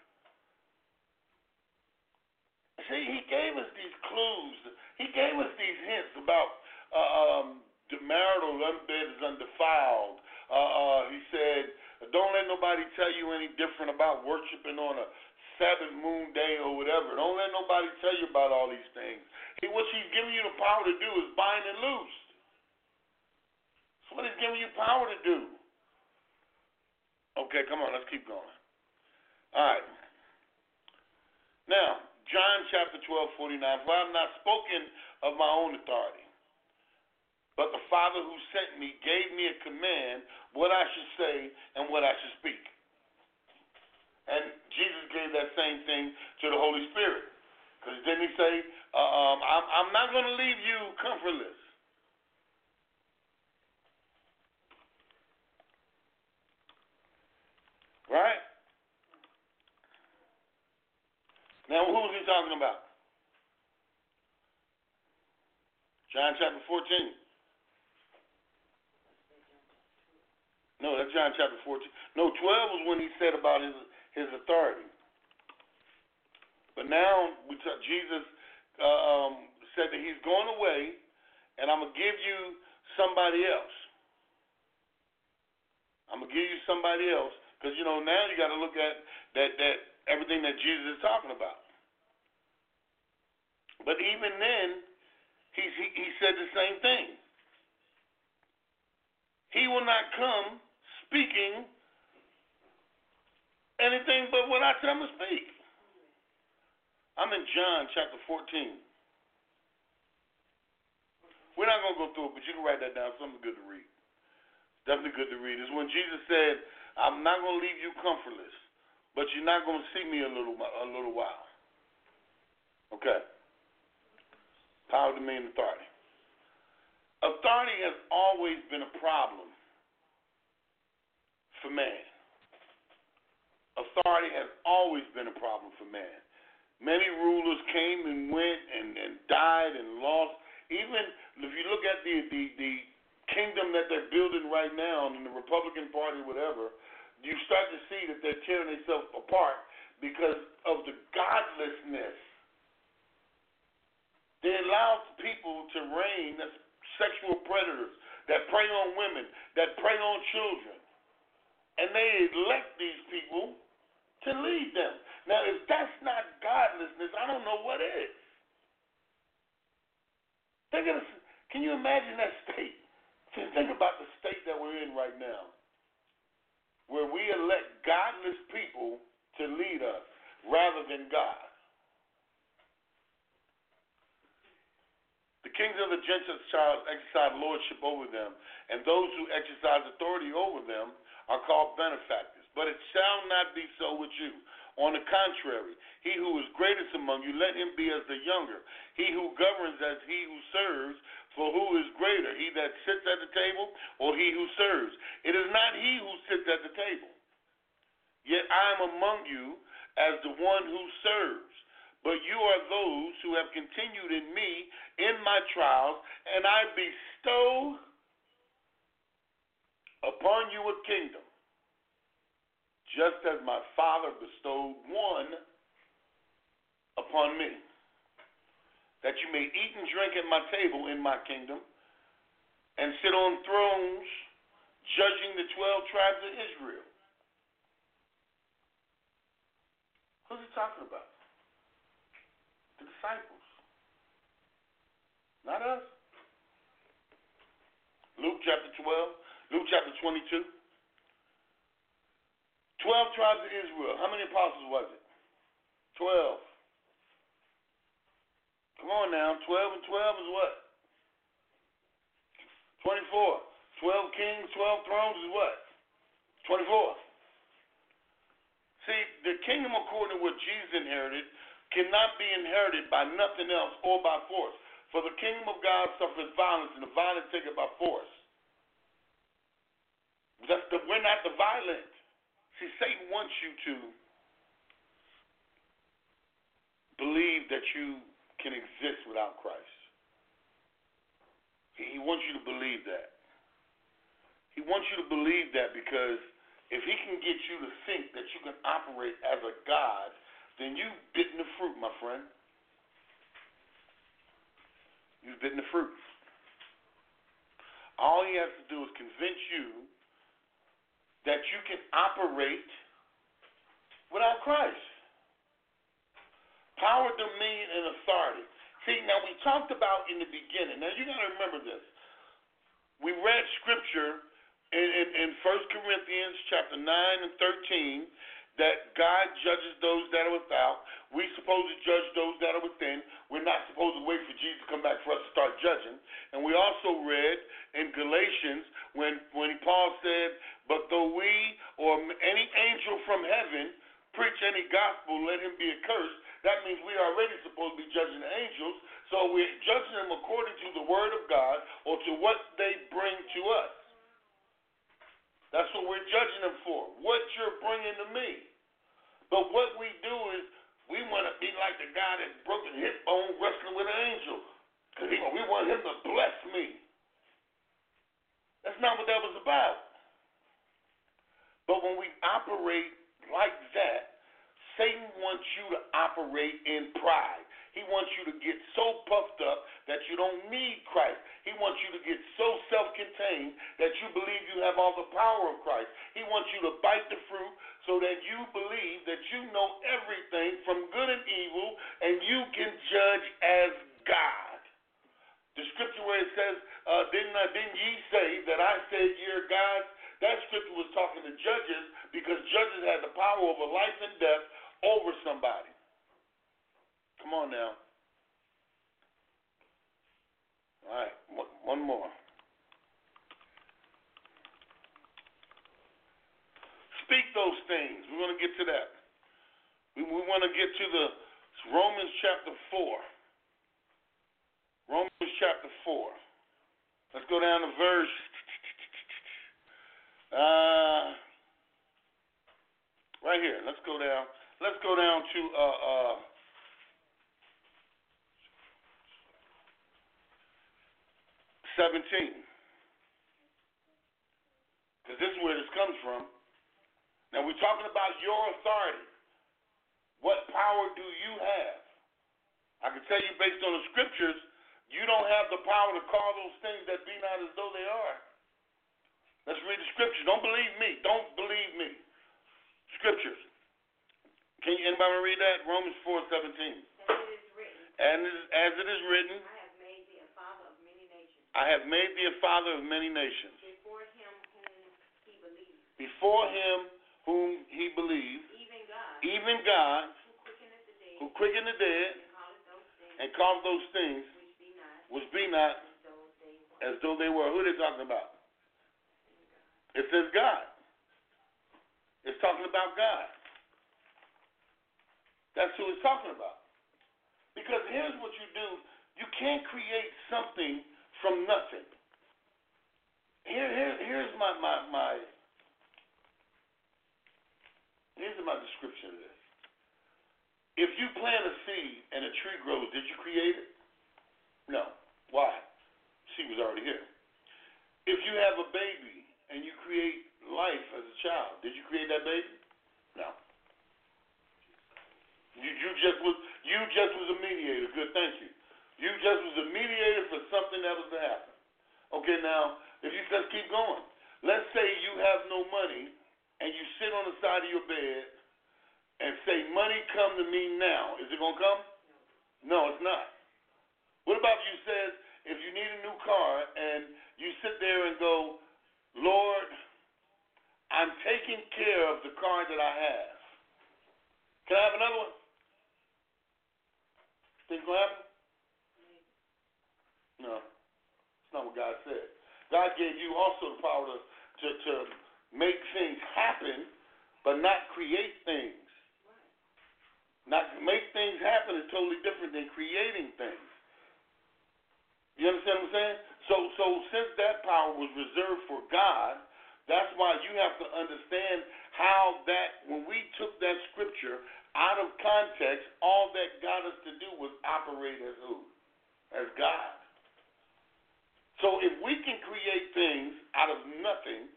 Speaker 3: See, he gave us these clues. He gave us these hints about uh, um, the marital bed is undefiled. Uh, uh, he said, don't let nobody tell you any different about worshiping on a Sabbath moon day or whatever. Don't let nobody tell you about all these things. He, what he's giving you the power to do is bind and loose. That's what he's giving you power to do. Okay, come on, let's keep going. All right. Now, John chapter 12, 49. For I have not spoken of my own authority but the Father who sent me gave me a command what I should say and what I should speak. And Jesus gave that same thing to the Holy Spirit. Because didn't he say, uh, um, I'm, I'm not going to leave you comfortless. Right? Now, who is he talking about? John chapter 14. No, that's John chapter 14. No, 12 was when he said about his his authority. But now we t- Jesus uh, um, said that he's going away, and I'm gonna give you somebody else. I'm gonna give you somebody else because you know now you got to look at that that everything that Jesus is talking about. But even then, he, he, he said the same thing. He will not come speaking anything but what I tell him to speak. I'm in John chapter 14. We're not going to go through it, but you can write that down. Something good to read. Definitely good to read. It's when Jesus said, I'm not going to leave you comfortless, but you're not going to see me a little, a little while. Okay. Power, dominion, authority. Authority has always been a problem for man. Authority has always been a problem for man. Many rulers came and went and, and died and lost. Even if you look at the, the, the kingdom that they're building right now in the Republican Party, whatever, you start to see that they're tearing themselves apart because of the godlessness they allow people to reign as sexual predators that prey on women, that prey on children. And they elect these people to lead them. Now, if that's not godlessness, I don't know what is. Think of can you imagine that state? Just think about the state that we're in right now, where we elect godless people to lead us rather than God. The kings of the Gentiles exercise lordship over them, and those who exercise authority over them are called benefactors. But it shall not be so with you. On the contrary, he who is greatest among you, let him be as the younger. He who governs as he who serves, for who is greater, he that sits at the table or he who serves? It is not he who sits at the table. Yet I am among you as the one who serves. But you are those who have continued in me in my trials, and I bestow upon you a kingdom, just as my Father bestowed one upon me, that you may eat and drink at my table in my kingdom, and sit on thrones judging the twelve tribes of Israel. Who's he talking about? The disciples. Not us. Luke chapter 12, Luke chapter 22. 12 tribes of Israel. How many apostles was it? 12. Come on now. 12 and 12 is what? 24. 12 kings, 12 thrones is what? 24. See, the kingdom according to what Jesus inherited cannot be inherited by nothing else or by force. For the kingdom of God suffers violence, and the violent take it by force. That's the, we're not the violent. See, Satan wants you to believe that you can exist without Christ. He, he wants you to believe that. He wants you to believe that because if he can get you to think that you can operate as a God, then you've bitten the fruit, my friend. You've bitten the fruit. All he has to do is convince you that you can operate without Christ. Power, dominion, and authority. See, now we talked about in the beginning. Now you got to remember this. We read scripture in, in, in 1 Corinthians chapter 9 and 13 that God judges those that are without. We're supposed to judge those that are within. We're not supposed to wait for Jesus to come back for us to start judging. And we also read in Galatians when when Paul said, "But though we or any angel from heaven preach any gospel, let him be accursed." That means we are already supposed to be judging the angels. So we're judging them according to the word of God or to what they bring to us. That's what we're judging them for. What you're bringing to me. But what we do is we want to be like the guy that broke a hip bone wrestling with an angel. Because we want him to bless me. That's not what that was about. But when we operate like that, Satan wants you to operate in pride. He wants you to get so puffed up that you don't need Christ. He wants you to get so self contained that you believe you have all the power of Christ. He wants you to bite the fruit so that you believe that you know everything from good and evil and you can judge as God. The scripture where it says, uh, didn't, uh, didn't ye say that I said you're God? That scripture was talking to judges because judges had the power over life and death over somebody. Come on now. All right, one more. Speak those things. We're going to get to that. We, we want to get to the Romans chapter 4. Romans chapter 4. Let's go down to verse. Uh, right here. Let's go down. Let's go down to uh, uh, 17. Because this is where this comes from. Now we're talking about your authority. What power do you have? I can tell you based on the scriptures, you don't have the power to call those things that be not as though they are. Let's read the scriptures. Don't believe me. Don't believe me. Scriptures. Can you anybody read that? Romans four seventeen. And as it is written, I have made thee a father of many nations. I have made thee a father of many nations.
Speaker 4: Before him whom he believed.
Speaker 3: Before him whom he believed.
Speaker 4: Even God.
Speaker 3: Even God.
Speaker 4: Who quickeneth the dead.
Speaker 3: Who quickened the dead. And called those things.
Speaker 4: Which be not.
Speaker 3: Which be not. As though they were. Who are they talking about? It says God. It's talking about God. That's who it's talking about. Because here's what you do you can't create something from nothing. Here, here, here's my, my, my, here's my description of this. If you plant a seed and a tree grows, did you create it? No. Why? She was already here. If you have a baby and you create life as a child, did you create that baby? No. You, you just was you just was a mediator. Good, thank you. You just was a mediator for something that was to happen. Okay, now, if you let's keep going. Let's say you have no money and you sit on the side of your bed and say, Money come to me now. Is it gonna come? No, it's not. What about you says if you need a new car and you sit there and go, Lord, I'm taking care of the car that I have. Can I have another one? Think gonna happen? No, it's not what God said. God gave you also the power to, to, to make things happen, but not create things. Not make things happen is totally different than creating things. You understand what I'm saying? So, so since that power was reserved for God, that's why you have to understand how that when we took that scripture out of context, all that got us to do was operate as who? As God. So if we can create things out of nothing,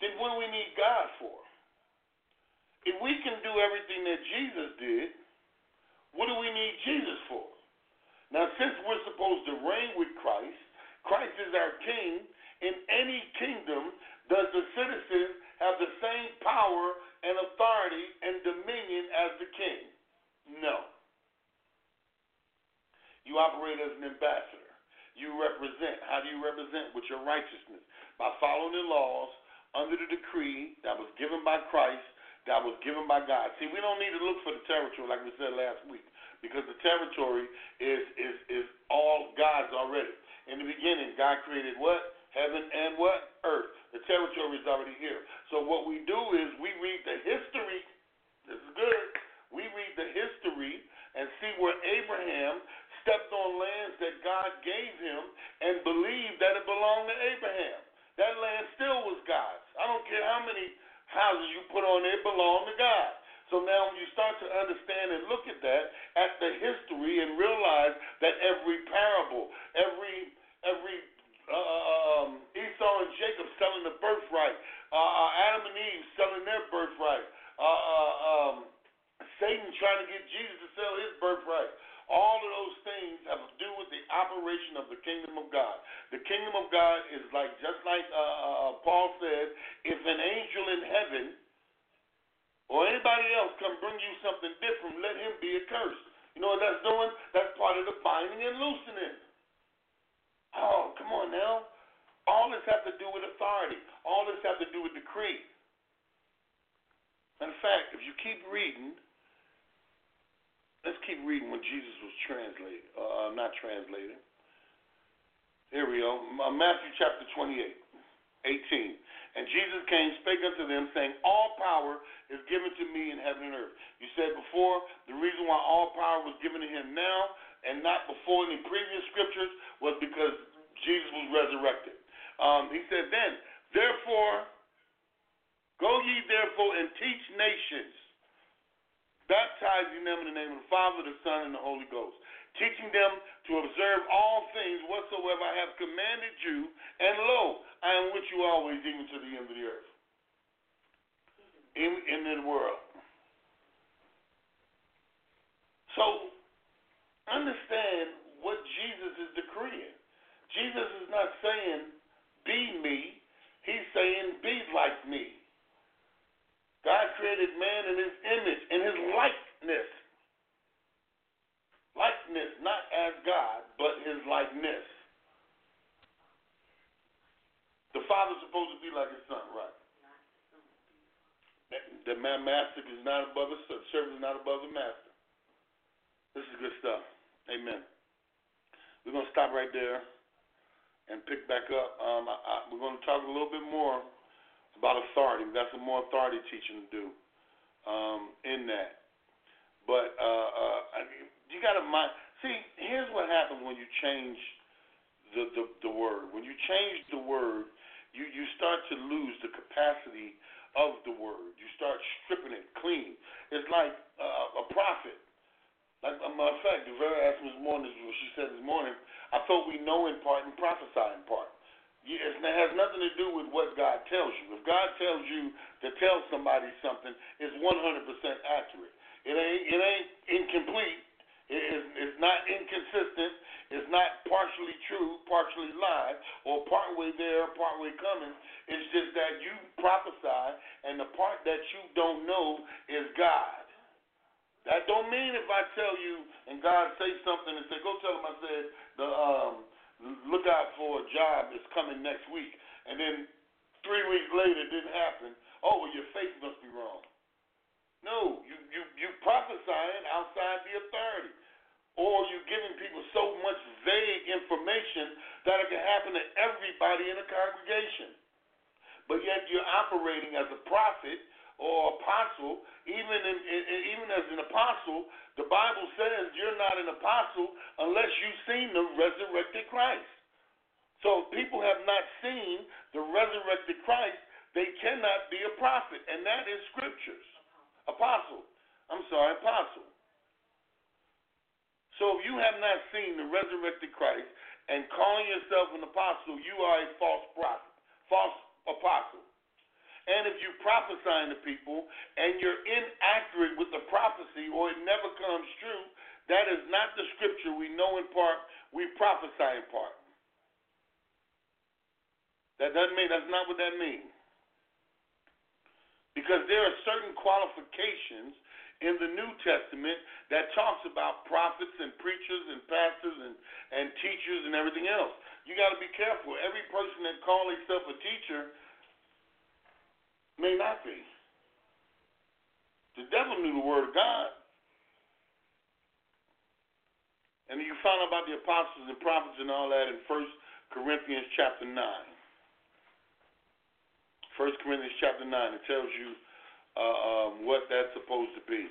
Speaker 3: then what do we need God for? If we can do everything that Jesus did, what do we need Jesus for? Now, since we're supposed to reign with Christ, Christ is our king. In any kingdom, does the citizen have the same power and authority and dominion as the king? No. You operate as an ambassador you represent. How do you represent? With your righteousness. By following the laws under the decree that was given by Christ, that was given by God. See, we don't need to look for the territory like we said last week, because the territory is is is all God's already. In the beginning, God created what? Heaven and what? Earth. The territory is already here. So what we do is we read the history. This is good. We read the history and see where Abraham stepped on lands that God gave him and believed that it belonged to Abraham. That land still was God's. I don't care how many houses you put on it, it belonged to God. So now when you start to understand and look at that, at the history and realize that every parable, every every uh, um, Esau and Jacob selling the birthright, uh, uh, Adam and Eve selling their birthright, uh, uh, um, Satan trying to get Jesus to sell his birthright. All of those things have to do with the operation of the kingdom of God. The kingdom of God is like, just like uh, uh, uh, Paul said, if an angel in heaven or anybody else come bring you something different, let him be accursed. You know what that's doing? That's part of the binding and loosening. Oh, come on now. All this has to do with authority. All this has to do with decree. In fact, if you keep reading, Let's keep reading when Jesus was translated, uh, not translated. Here we go. Uh, Matthew chapter 28, 18. And Jesus came, spake unto them, saying, All power is given to me in heaven and earth. You said before, the reason why all power was given to him now and not before in the previous scriptures was because Jesus was resurrected. Um, he said, Then, therefore, go ye therefore and teach nations baptizing them in the name of the Father, the Son, and the Holy Ghost, teaching them to observe all things whatsoever I have commanded you, and lo, I am with you always, even to the end of the earth. In, in the world. So, understand what Jesus is decreeing. Jesus is not saying, be me. He's saying, be like me. God created man in his image, in his likeness. Likeness, not as God, but his likeness. The father's supposed to be like his son, right? The man master is not above his servant is not above the master. This is good stuff. Amen. We're gonna stop right there and pick back up. Um, I, I, we're gonna talk a little bit more about authority. We've got some more authority teaching to do um, in that. But uh, uh, you got to mind. See, here's what happens when you change the, the the word. When you change the word, you you start to lose the capacity of the word. You start stripping it clean. It's like uh, a prophet. Like a matter of fact, the very asked this morning, what she said this morning, I thought we know in part and prophesy in part. It has nothing to do with what God tells you. If God tells you to tell somebody something, it's 100% accurate. It ain't it ain't incomplete. It is it's not inconsistent. It's not partially true, partially lie, or partway there, partway coming. It's just that you prophesy, and the part that you don't know is God. That don't mean if I tell you and God say something and say, go tell him I said the um look out for a job that's coming next week, and then three weeks later it didn't happen. Oh, well, your faith must be wrong. No, you you you prophesying outside the authority, or you're giving people so much vague information that it can happen to everybody in a congregation. But yet you're operating as a prophet or apostle, even in, in, even as an apostle, the Bible says you're not an apostle unless you've seen the resurrected Christ. So if people have not seen the resurrected Christ, they cannot be a prophet, and that is scriptures. Apostle. I'm sorry, apostle. So if you have not seen the resurrected Christ and calling yourself an apostle, you are a false prophet, false apostle. And if you prophesying to people and you're inaccurate with the prophecy or it never comes true, that is not the scripture. We know in part, we prophesy in part. That doesn't mean that's not what that means. Because there are certain qualifications in the New Testament that talks about prophets and preachers and pastors and, and teachers and everything else. You got to be careful. Every person that calls himself a teacher may not be. The devil knew the word of God. And you find out about the apostles and prophets and all that in First Corinthians chapter 9. First Corinthians chapter 9, it tells you uh, um, what that's supposed to be.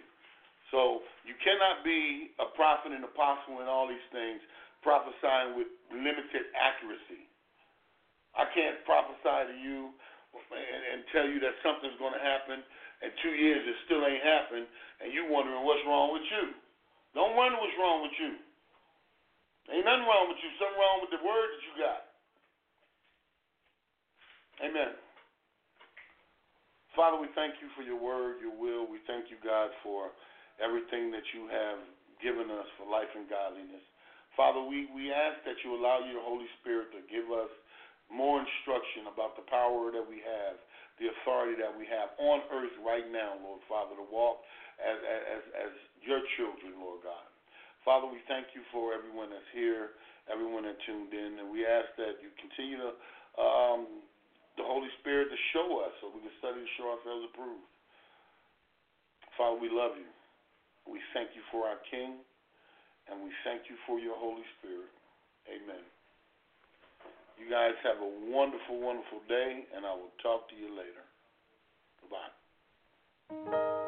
Speaker 3: So you cannot be a prophet and apostle and all these things prophesying with limited accuracy. I can't prophesy to you and, and tell you that something's going to happen, and two years it still ain't happened, and you wondering what's wrong with you. Don't wonder what's wrong with you. Ain't nothing wrong with you. Something wrong with the word that you got. Amen. Father, we thank you for your word, your will. We thank you, God, for everything that you have given us for life and godliness. Father, we, we ask that you allow your Holy Spirit to give us more instruction about the power that we have, the authority that we have on earth right now, Lord Father, to walk as, as, as your children, Lord God. Father, we thank you for everyone that's here, everyone that tuned in, and we ask that you continue to, um, the Holy Spirit to show us so we can study to show ourselves approved. Father, we love you. We thank you for our King, and we thank you for your Holy Spirit. Amen. You guys have a wonderful, wonderful day, and I will talk to you later. Goodbye.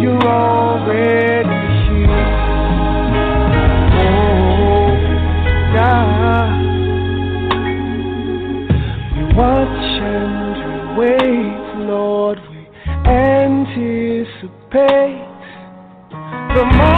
Speaker 2: You're already here. Oh. We watch and we wait, Lord, we anticipate the moment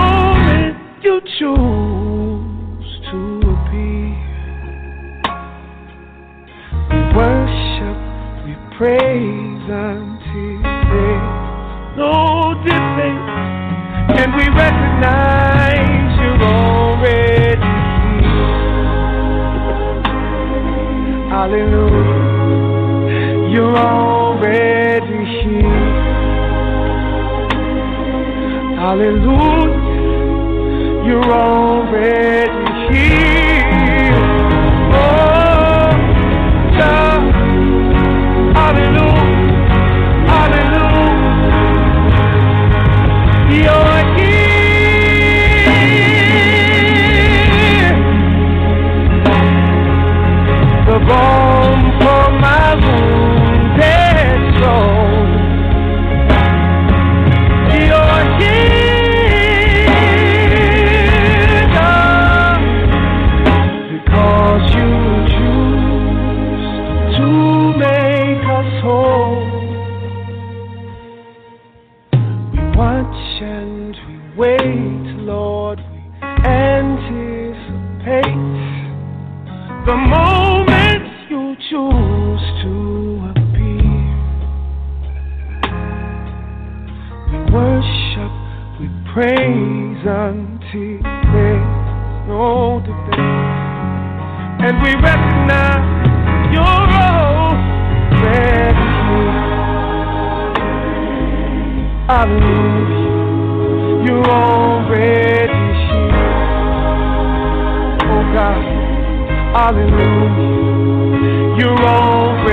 Speaker 2: hallelujah, you're already